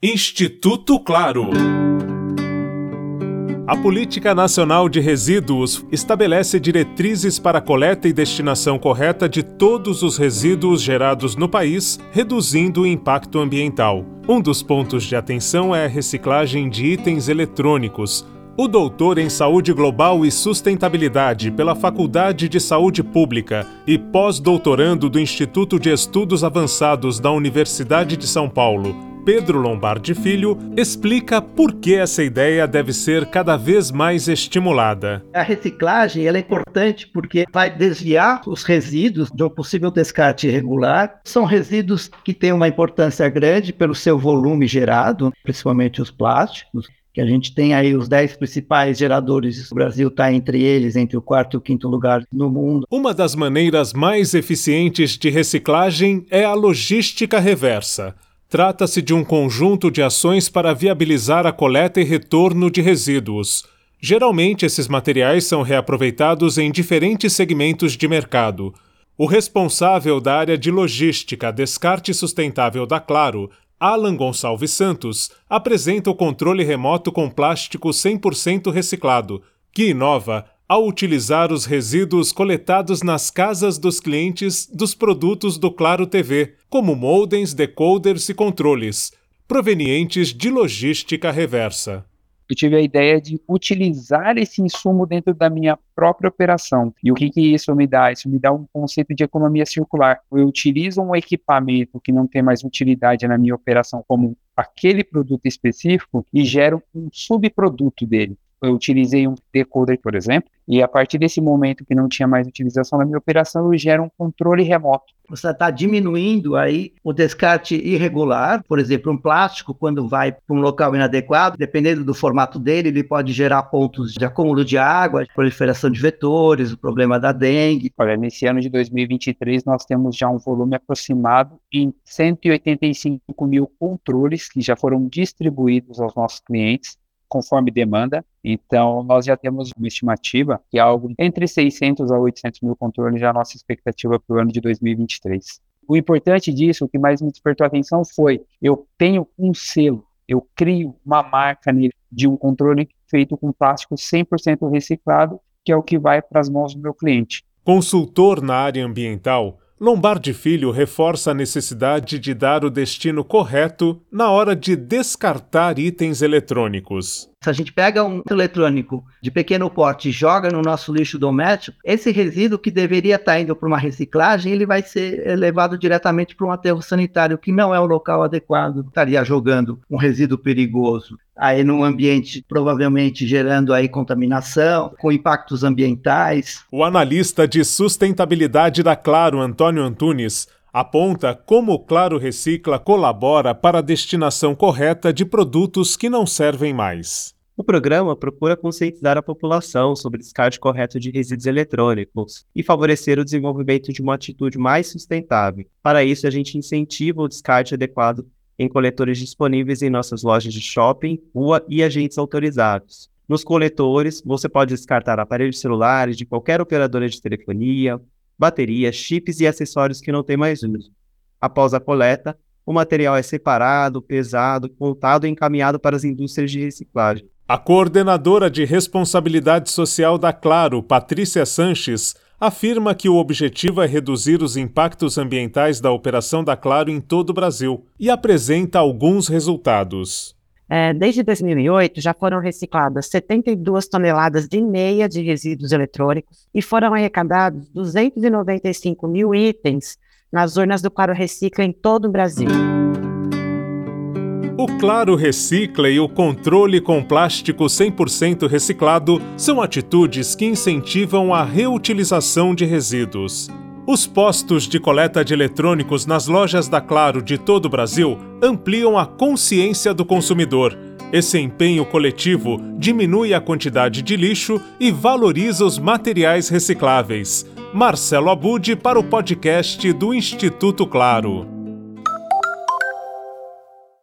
Instituto Claro. A Política Nacional de Resíduos estabelece diretrizes para a coleta e destinação correta de todos os resíduos gerados no país, reduzindo o impacto ambiental. Um dos pontos de atenção é a reciclagem de itens eletrônicos. O doutor em Saúde Global e Sustentabilidade pela Faculdade de Saúde Pública e pós-doutorando do Instituto de Estudos Avançados da Universidade de São Paulo, Pedro Lombardi Filho explica por que essa ideia deve ser cada vez mais estimulada. A reciclagem é importante porque vai desviar os resíduos de um possível descarte irregular. São resíduos que têm uma importância grande pelo seu volume gerado, principalmente os plásticos que a gente tem aí os 10 principais geradores. O Brasil está entre eles, entre o quarto e o quinto lugar no mundo. Uma das maneiras mais eficientes de reciclagem é a logística reversa. Trata-se de um conjunto de ações para viabilizar a coleta e retorno de resíduos. Geralmente, esses materiais são reaproveitados em diferentes segmentos de mercado. O responsável da área de logística descarte sustentável da Claro, Alan Gonçalves Santos, apresenta o controle remoto com plástico 100% reciclado, que inova ao utilizar os resíduos coletados nas casas dos clientes dos produtos do Claro TV, como modems, decoders e controles, provenientes de logística reversa. Eu tive a ideia de utilizar esse insumo dentro da minha própria operação. E o que, que isso me dá? Isso me dá um conceito de economia circular. Eu utilizo um equipamento que não tem mais utilidade na minha operação como aquele produto específico e gero um subproduto dele eu utilizei um decoder, por exemplo, e a partir desse momento que não tinha mais utilização na minha operação, eu gero um controle remoto. Você está diminuindo aí o descarte irregular, por exemplo, um plástico, quando vai para um local inadequado, dependendo do formato dele, ele pode gerar pontos de acúmulo de água, proliferação de vetores, o problema da dengue. Olha, nesse ano de 2023, nós temos já um volume aproximado em 185 mil controles que já foram distribuídos aos nossos clientes conforme demanda. Então, nós já temos uma estimativa que é algo entre 600 a 800 mil controles, já a nossa expectativa para o ano de 2023. O importante disso, o que mais me despertou a atenção foi, eu tenho um selo, eu crio uma marca nele de um controle feito com plástico 100% reciclado, que é o que vai para as mãos do meu cliente. Consultor na área ambiental, Lombardi Filho reforça a necessidade de dar o destino correto na hora de descartar itens eletrônicos. Se a gente pega um eletrônico de pequeno porte e joga no nosso lixo doméstico, esse resíduo que deveria estar indo para uma reciclagem, ele vai ser levado diretamente para um aterro sanitário, que não é o local adequado. Estaria jogando um resíduo perigoso aí num ambiente provavelmente gerando aí contaminação, com impactos ambientais. O analista de sustentabilidade da Claro, Antônio Antunes, aponta como o Claro Recicla colabora para a destinação correta de produtos que não servem mais. O programa procura conscientizar a população sobre o descarte correto de resíduos eletrônicos e favorecer o desenvolvimento de uma atitude mais sustentável. Para isso, a gente incentiva o descarte adequado em coletores disponíveis em nossas lojas de shopping, rua e agentes autorizados. Nos coletores, você pode descartar aparelhos celulares de qualquer operadora de telefonia, baterias, chips e acessórios que não têm mais uso. Após a coleta, o material é separado, pesado, contado e encaminhado para as indústrias de reciclagem. A coordenadora de responsabilidade social da Claro, Patrícia Sanches, afirma que o objetivo é reduzir os impactos ambientais da operação da Claro em todo o Brasil e apresenta alguns resultados. É, desde 2008, já foram recicladas 72 toneladas de meia de resíduos eletrônicos e foram arrecadados 295 mil itens nas urnas do Claro Recicla em todo o Brasil. O Claro Recicla e o controle com plástico 100% reciclado são atitudes que incentivam a reutilização de resíduos. Os postos de coleta de eletrônicos nas lojas da Claro de todo o Brasil ampliam a consciência do consumidor. Esse empenho coletivo diminui a quantidade de lixo e valoriza os materiais recicláveis. Marcelo Abude para o podcast do Instituto Claro.